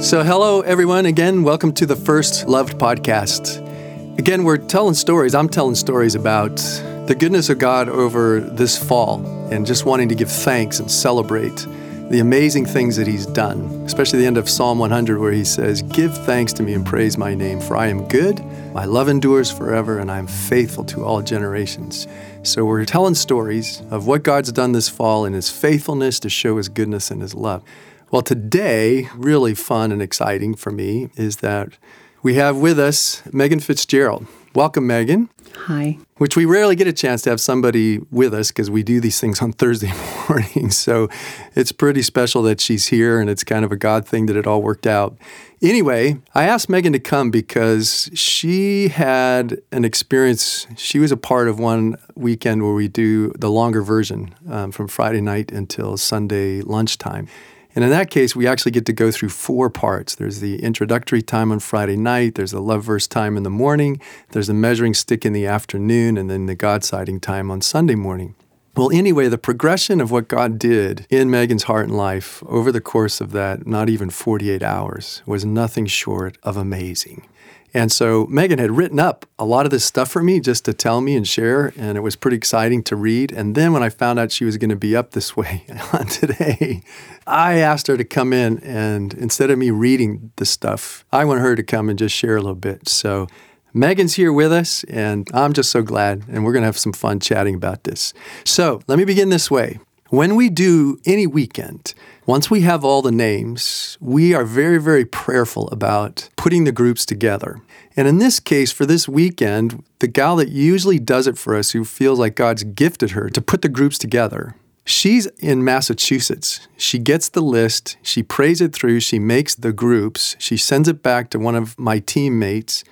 So, hello, everyone. Again, welcome to the First Loved podcast. Again, we're telling stories. I'm telling stories about the goodness of God over this fall and just wanting to give thanks and celebrate the amazing things that He's done, especially the end of Psalm 100, where He says, Give thanks to me and praise my name, for I am good, my love endures forever, and I am faithful to all generations. So, we're telling stories of what God's done this fall and His faithfulness to show His goodness and His love. Well, today, really fun and exciting for me is that we have with us Megan Fitzgerald. Welcome, Megan. Hi. Which we rarely get a chance to have somebody with us because we do these things on Thursday morning. So it's pretty special that she's here and it's kind of a God thing that it all worked out. Anyway, I asked Megan to come because she had an experience. She was a part of one weekend where we do the longer version um, from Friday night until Sunday lunchtime. And in that case, we actually get to go through four parts. There's the introductory time on Friday night, there's the love verse time in the morning, there's the measuring stick in the afternoon, and then the God sighting time on Sunday morning. Well, anyway, the progression of what God did in Megan's heart and life over the course of that, not even 48 hours, was nothing short of amazing. And so Megan had written up a lot of this stuff for me just to tell me and share, and it was pretty exciting to read. And then when I found out she was going to be up this way on today, I asked her to come in, and instead of me reading the stuff, I want her to come and just share a little bit. So Megan's here with us, and I'm just so glad, and we're going to have some fun chatting about this. So let me begin this way. When we do any weekend, once we have all the names, we are very, very prayerful about putting the groups together. And in this case, for this weekend, the gal that usually does it for us, who feels like God's gifted her to put the groups together, she's in Massachusetts. She gets the list, she prays it through, she makes the groups, she sends it back to one of my teammates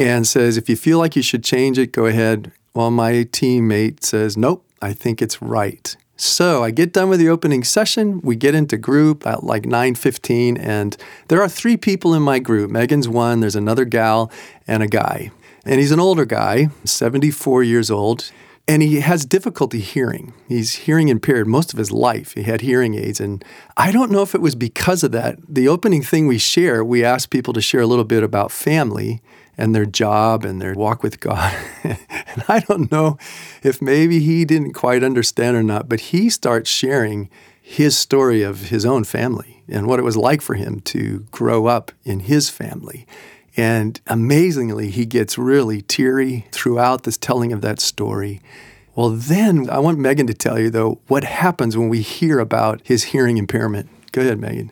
and says, if you feel like you should change it, go ahead. Well, my teammate says, nope, I think it's right. So I get done with the opening session. We get into group at like 9:15, and there are three people in my group. Megan's one. There's another gal and a guy, and he's an older guy, 74 years old, and he has difficulty hearing. He's hearing impaired most of his life. He had hearing aids, and I don't know if it was because of that. The opening thing we share, we ask people to share a little bit about family and their job and their walk with God. and I don't know if maybe he didn't quite understand or not, but he starts sharing his story of his own family and what it was like for him to grow up in his family. And amazingly, he gets really teary throughout this telling of that story. Well, then I want Megan to tell you, though, what happens when we hear about his hearing impairment. Go ahead, Megan.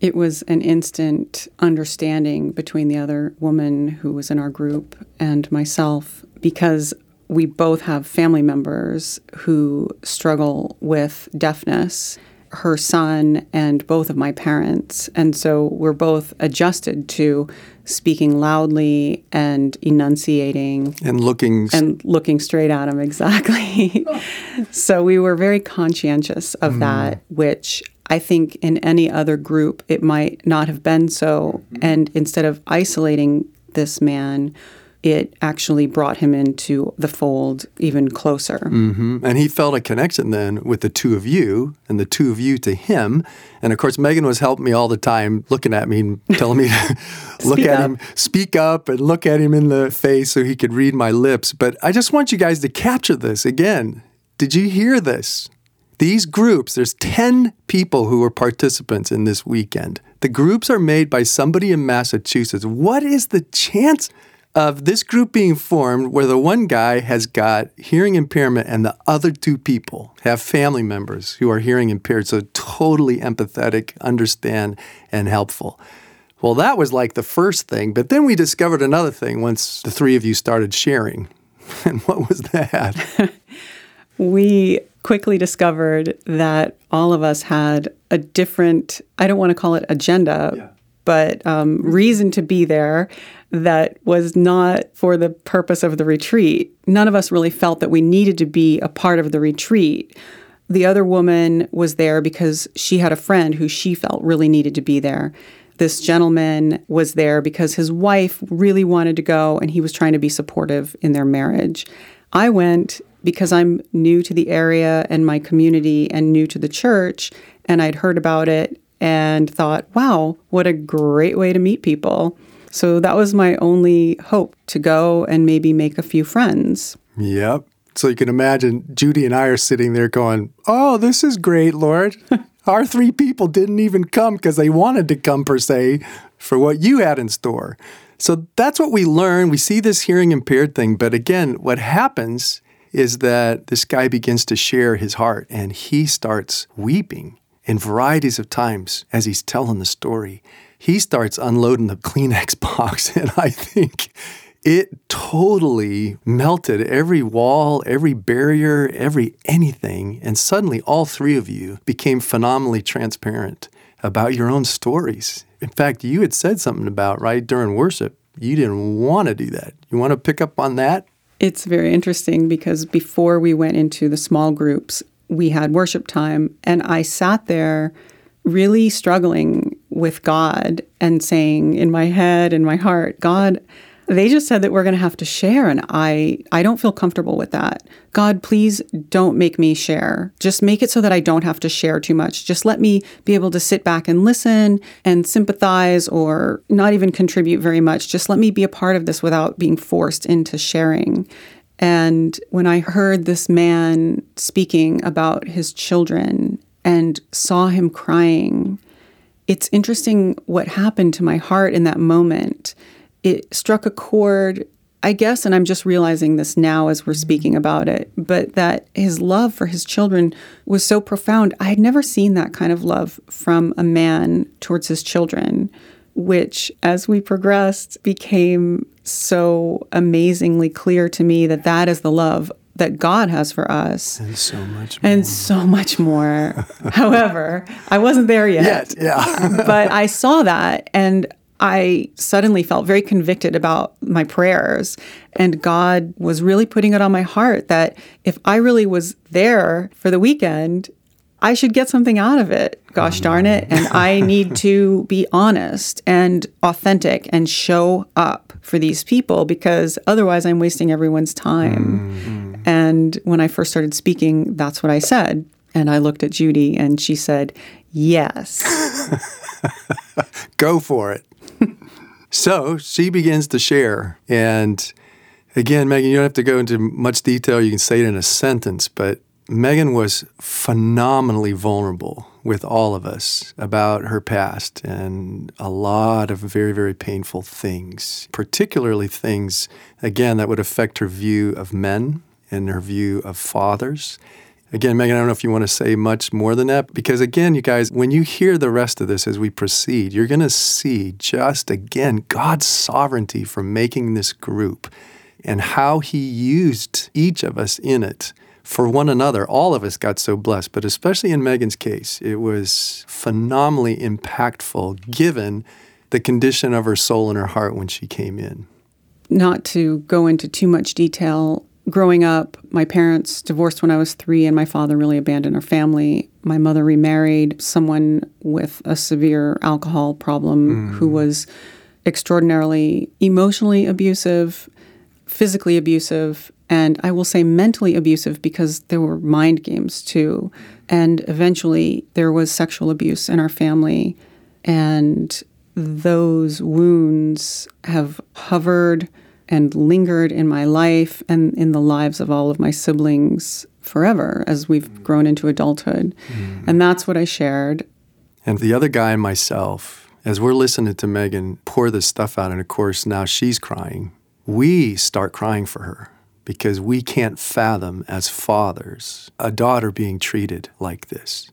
It was an instant understanding between the other woman who was in our group and myself because we both have family members who struggle with deafness her son and both of my parents. And so we're both adjusted to speaking loudly and enunciating and looking and looking straight at him exactly. so we were very conscientious of mm. that, which I think in any other group, it might not have been so. And instead of isolating this man, it actually brought him into the fold even closer. Mm-hmm. And he felt a connection then with the two of you and the two of you to him. And of course, Megan was helping me all the time, looking at me and telling me to look at up. him, speak up, and look at him in the face so he could read my lips. But I just want you guys to capture this again. Did you hear this? These groups, there's 10 people who were participants in this weekend. The groups are made by somebody in Massachusetts. What is the chance of this group being formed where the one guy has got hearing impairment and the other two people have family members who are hearing impaired? So totally empathetic, understand, and helpful. Well, that was like the first thing, but then we discovered another thing once the three of you started sharing. And what was that? we quickly discovered that all of us had a different, I don't want to call it agenda, yeah. but um, reason to be there that was not for the purpose of the retreat. None of us really felt that we needed to be a part of the retreat. The other woman was there because she had a friend who she felt really needed to be there. This gentleman was there because his wife really wanted to go and he was trying to be supportive in their marriage. I went because I'm new to the area and my community and new to the church, and I'd heard about it and thought, wow, what a great way to meet people. So that was my only hope to go and maybe make a few friends. Yep. So you can imagine Judy and I are sitting there going, Oh, this is great, Lord. Our three people didn't even come because they wanted to come, per se, for what you had in store. So that's what we learn. We see this hearing impaired thing. But again, what happens is that this guy begins to share his heart and he starts weeping in varieties of times as he's telling the story. He starts unloading the Kleenex box, and I think it totally melted every wall, every barrier, every anything. And suddenly, all three of you became phenomenally transparent about your own stories. In fact, you had said something about, right, during worship, you didn't want to do that. You want to pick up on that? It's very interesting because before we went into the small groups, we had worship time, and I sat there really struggling with God and saying in my head and my heart, God, they just said that we're going to have to share and I I don't feel comfortable with that. God, please don't make me share. Just make it so that I don't have to share too much. Just let me be able to sit back and listen and sympathize or not even contribute very much. Just let me be a part of this without being forced into sharing. And when I heard this man speaking about his children and saw him crying, it's interesting what happened to my heart in that moment it struck a chord, I guess, and I'm just realizing this now as we're mm-hmm. speaking about it, but that his love for his children was so profound. I had never seen that kind of love from a man towards his children, which, as we progressed, became so amazingly clear to me that that is the love that God has for us. And so much more. And so much more. However, I wasn't there yet. Yet, yeah. but I saw that and I suddenly felt very convicted about my prayers. And God was really putting it on my heart that if I really was there for the weekend, I should get something out of it. Gosh darn it. And I need to be honest and authentic and show up for these people because otherwise I'm wasting everyone's time. Mm-hmm. And when I first started speaking, that's what I said. And I looked at Judy and she said, Yes. Go for it. So she begins to share. And again, Megan, you don't have to go into much detail. You can say it in a sentence, but Megan was phenomenally vulnerable with all of us about her past and a lot of very, very painful things, particularly things, again, that would affect her view of men and her view of fathers Again, Megan, I don't know if you want to say much more than that, because again, you guys, when you hear the rest of this as we proceed, you're going to see just again God's sovereignty for making this group and how He used each of us in it for one another. All of us got so blessed, but especially in Megan's case, it was phenomenally impactful given the condition of her soul and her heart when she came in. Not to go into too much detail, growing up, my parents divorced when I was three, and my father really abandoned our family. My mother remarried someone with a severe alcohol problem mm. who was extraordinarily emotionally abusive, physically abusive, and I will say mentally abusive because there were mind games too. And eventually, there was sexual abuse in our family. And those wounds have hovered and lingered in my life and in the lives of all of my siblings forever as we've mm. grown into adulthood. Mm. And that's what I shared. And the other guy and myself, as we're listening to Megan pour this stuff out, and of course now she's crying, we start crying for her because we can't fathom as fathers a daughter being treated like this.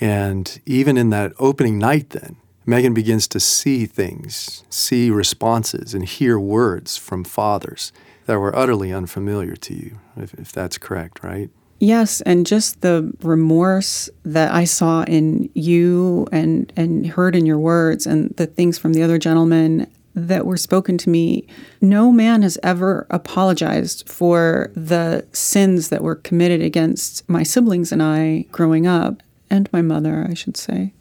And even in that opening night, then, Megan begins to see things, see responses, and hear words from fathers that were utterly unfamiliar to you, if, if, that's correct, right? Yes, and just the remorse that I saw in you and, and heard in your words, and the things from the other gentlemen that were spoken to me. No man has ever apologized for the sins that were committed against my siblings and I growing up, and my mother, I should say.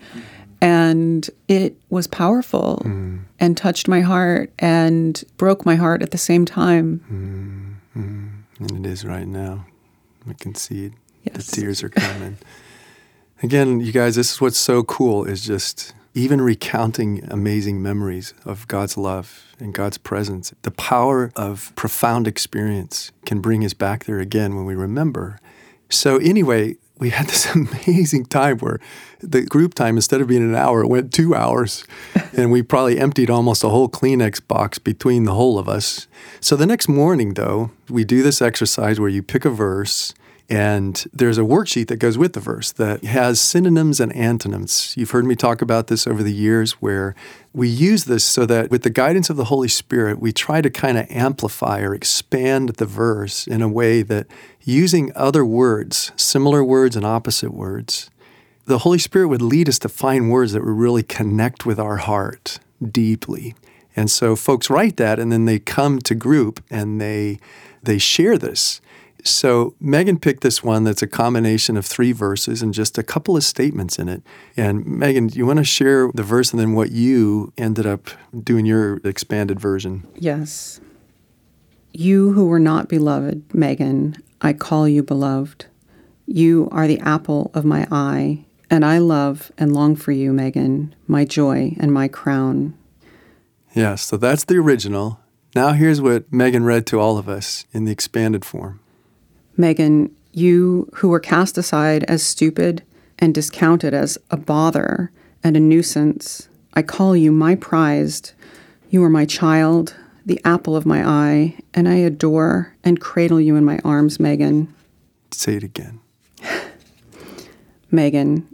And it was powerful mm. and touched my heart and broke my heart at the same time. Mm. And it is right now. I can see it. Yes. The tears are coming. Again, you guys, this is what's so cool is just even recounting amazing memories of God's love and God's presence. The power of profound experience can bring us back there again when we remember. So, anyway, we had this amazing time where the group time, instead of being an hour, it went two hours. and we probably emptied almost a whole Kleenex box between the whole of us. So, the next morning, though, we do this exercise where you pick a verse and there's a worksheet that goes with the verse that has synonyms and antonyms. You've heard me talk about this over the years where we use this so that with the guidance of the Holy Spirit, we try to kind of amplify or expand the verse in a way that using other words, similar words and opposite words, the Holy Spirit would lead us to find words that would really connect with our heart deeply. And so folks write that and then they come to group and they they share this. So Megan picked this one that's a combination of three verses and just a couple of statements in it. And Megan, do you want to share the verse and then what you ended up doing your expanded version? Yes. You who were not beloved, Megan, I call you beloved. You are the apple of my eye, and I love and long for you, Megan, my joy and my crown. Yes, so that's the original. Now here's what Megan read to all of us in the expanded form. Megan, you who were cast aside as stupid and discounted as a bother and a nuisance, I call you my prized. You are my child, the apple of my eye, and I adore and cradle you in my arms, Megan. Say it again. Megan,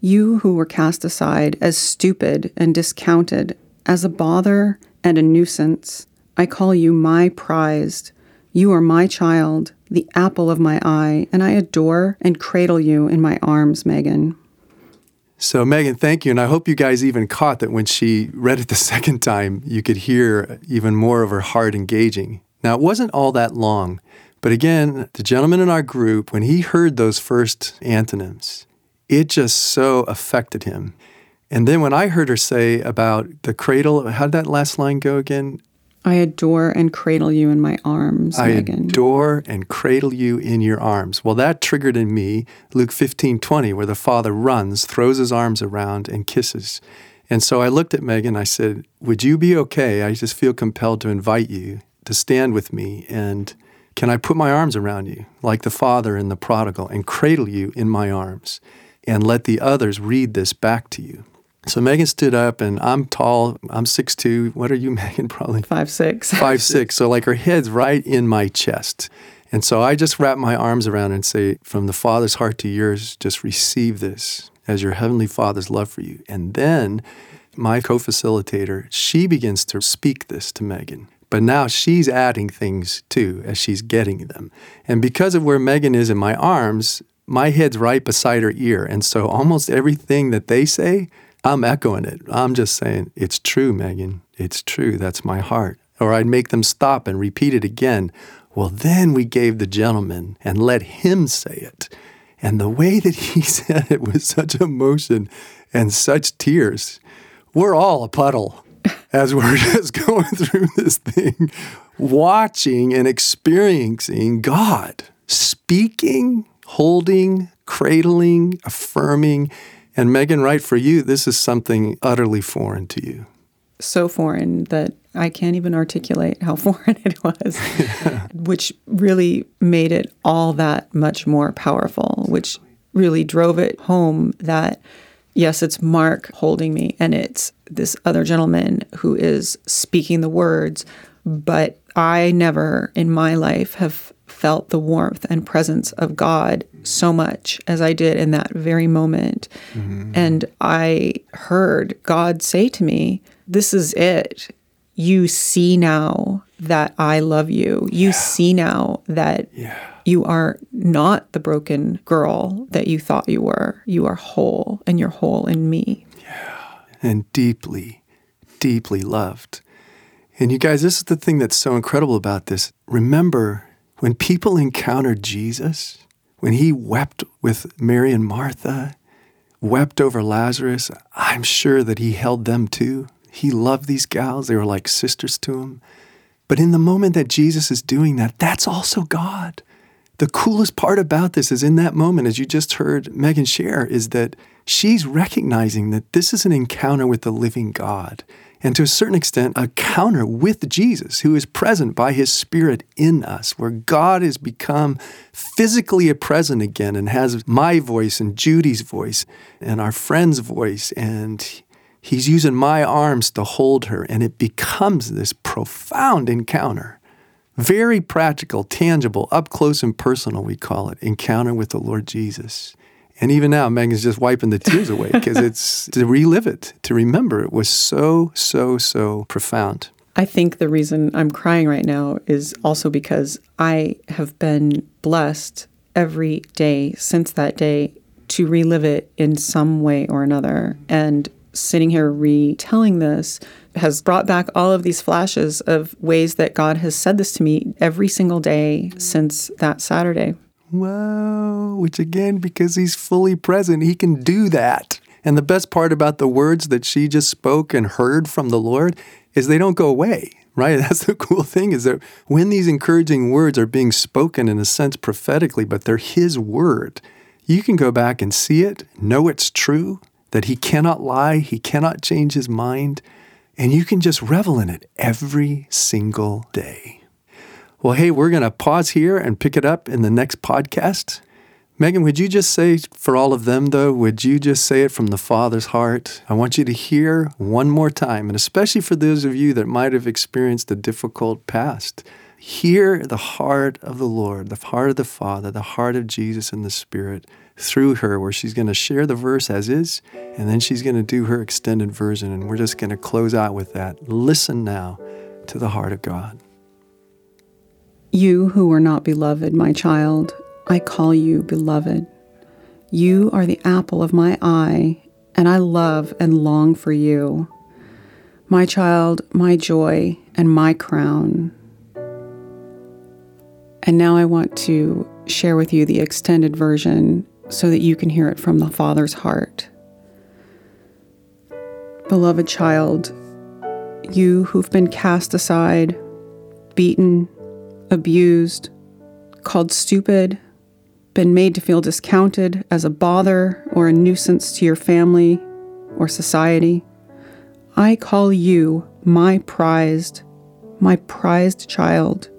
you who were cast aside as stupid and discounted as a bother and a nuisance, I call you my prized. You are my child, the apple of my eye, and I adore and cradle you in my arms, Megan. So, Megan, thank you. And I hope you guys even caught that when she read it the second time, you could hear even more of her heart engaging. Now, it wasn't all that long, but again, the gentleman in our group, when he heard those first antonyms, it just so affected him. And then when I heard her say about the cradle, how did that last line go again? I adore and cradle you in my arms, I Megan. adore and cradle you in your arms. Well, that triggered in me Luke 15 20, where the father runs, throws his arms around, and kisses. And so I looked at Megan. I said, Would you be okay? I just feel compelled to invite you to stand with me. And can I put my arms around you, like the father in the prodigal, and cradle you in my arms, and let the others read this back to you? So Megan stood up, and I'm tall. I'm six two. What are you, Megan? Probably five six. Five six. So like her head's right in my chest, and so I just wrap my arms around and say, "From the Father's heart to yours, just receive this as your heavenly Father's love for you." And then my co-facilitator, she begins to speak this to Megan. But now she's adding things too as she's getting them. And because of where Megan is in my arms, my head's right beside her ear. And so almost everything that they say, I'm echoing it. I'm just saying, it's true, Megan. It's true. That's my heart. Or I'd make them stop and repeat it again. Well, then we gave the gentleman and let him say it. And the way that he said it was such emotion and such tears. We're all a puddle as we're just going through this thing, watching and experiencing God speaking, holding, cradling, affirming and Megan right, for you, this is something utterly foreign to you. So foreign that I can't even articulate how foreign it was, which really made it all that much more powerful, which really drove it home that yes, it's Mark holding me and it's this other gentleman who is speaking the words, but I never in my life have felt the warmth and presence of God so much as I did in that very moment. Mm-hmm. And I heard God say to me, This is it. You see now that I love you. You yeah. see now that yeah. you are not the broken girl that you thought you were. You are whole, and you're whole in me. Yeah. And deeply, deeply loved. And you guys, this is the thing that's so incredible about this. Remember, when people encountered Jesus, when he wept with Mary and Martha, wept over Lazarus, I'm sure that he held them too. He loved these gals, they were like sisters to him. But in the moment that Jesus is doing that, that's also God. the coolest part about this is in that moment, as you just heard Megan share, is that she's recognizing that this is an encounter with the living God. And to a certain extent, a counter with Jesus, who is present by his Spirit in us, where God has become physically a present again and has my voice and Judy's voice and our friend's voice. And he's using my arms to hold her. And it becomes this profound encounter very practical, tangible, up close and personal, we call it, encounter with the Lord Jesus. And even now, Megan's just wiping the tears away because it's to relive it, to remember it was so, so, so profound. I think the reason I'm crying right now is also because I have been blessed every day since that day to relive it in some way or another. And sitting here retelling this has brought back all of these flashes of ways that God has said this to me every single day since that Saturday. Wow, which again, because he's fully present, he can do that. And the best part about the words that she just spoke and heard from the Lord is they don't go away, right? That's the cool thing is that when these encouraging words are being spoken in a sense prophetically, but they're his word, you can go back and see it, know it's true, that he cannot lie, he cannot change his mind, and you can just revel in it every single day. Well, hey, we're going to pause here and pick it up in the next podcast. Megan, would you just say for all of them, though, would you just say it from the Father's heart? I want you to hear one more time, and especially for those of you that might have experienced a difficult past, hear the heart of the Lord, the heart of the Father, the heart of Jesus and the Spirit through her, where she's going to share the verse as is, and then she's going to do her extended version, and we're just going to close out with that. Listen now to the heart of God. You who were not beloved, my child, I call you beloved. You are the apple of my eye, and I love and long for you. My child, my joy, and my crown. And now I want to share with you the extended version so that you can hear it from the Father's heart. Beloved child, you who've been cast aside, beaten, abused, called stupid, been made to feel discounted as a bother or a nuisance to your family or society. I call you my prized, my prized child.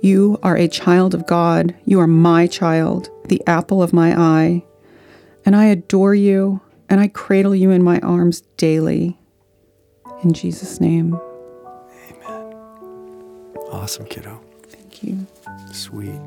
You are a child of God. You are my child, the apple of my eye. And I adore you and I cradle you in my arms daily. In Jesus' name. Awesome, kiddo. Thank you. Sweet.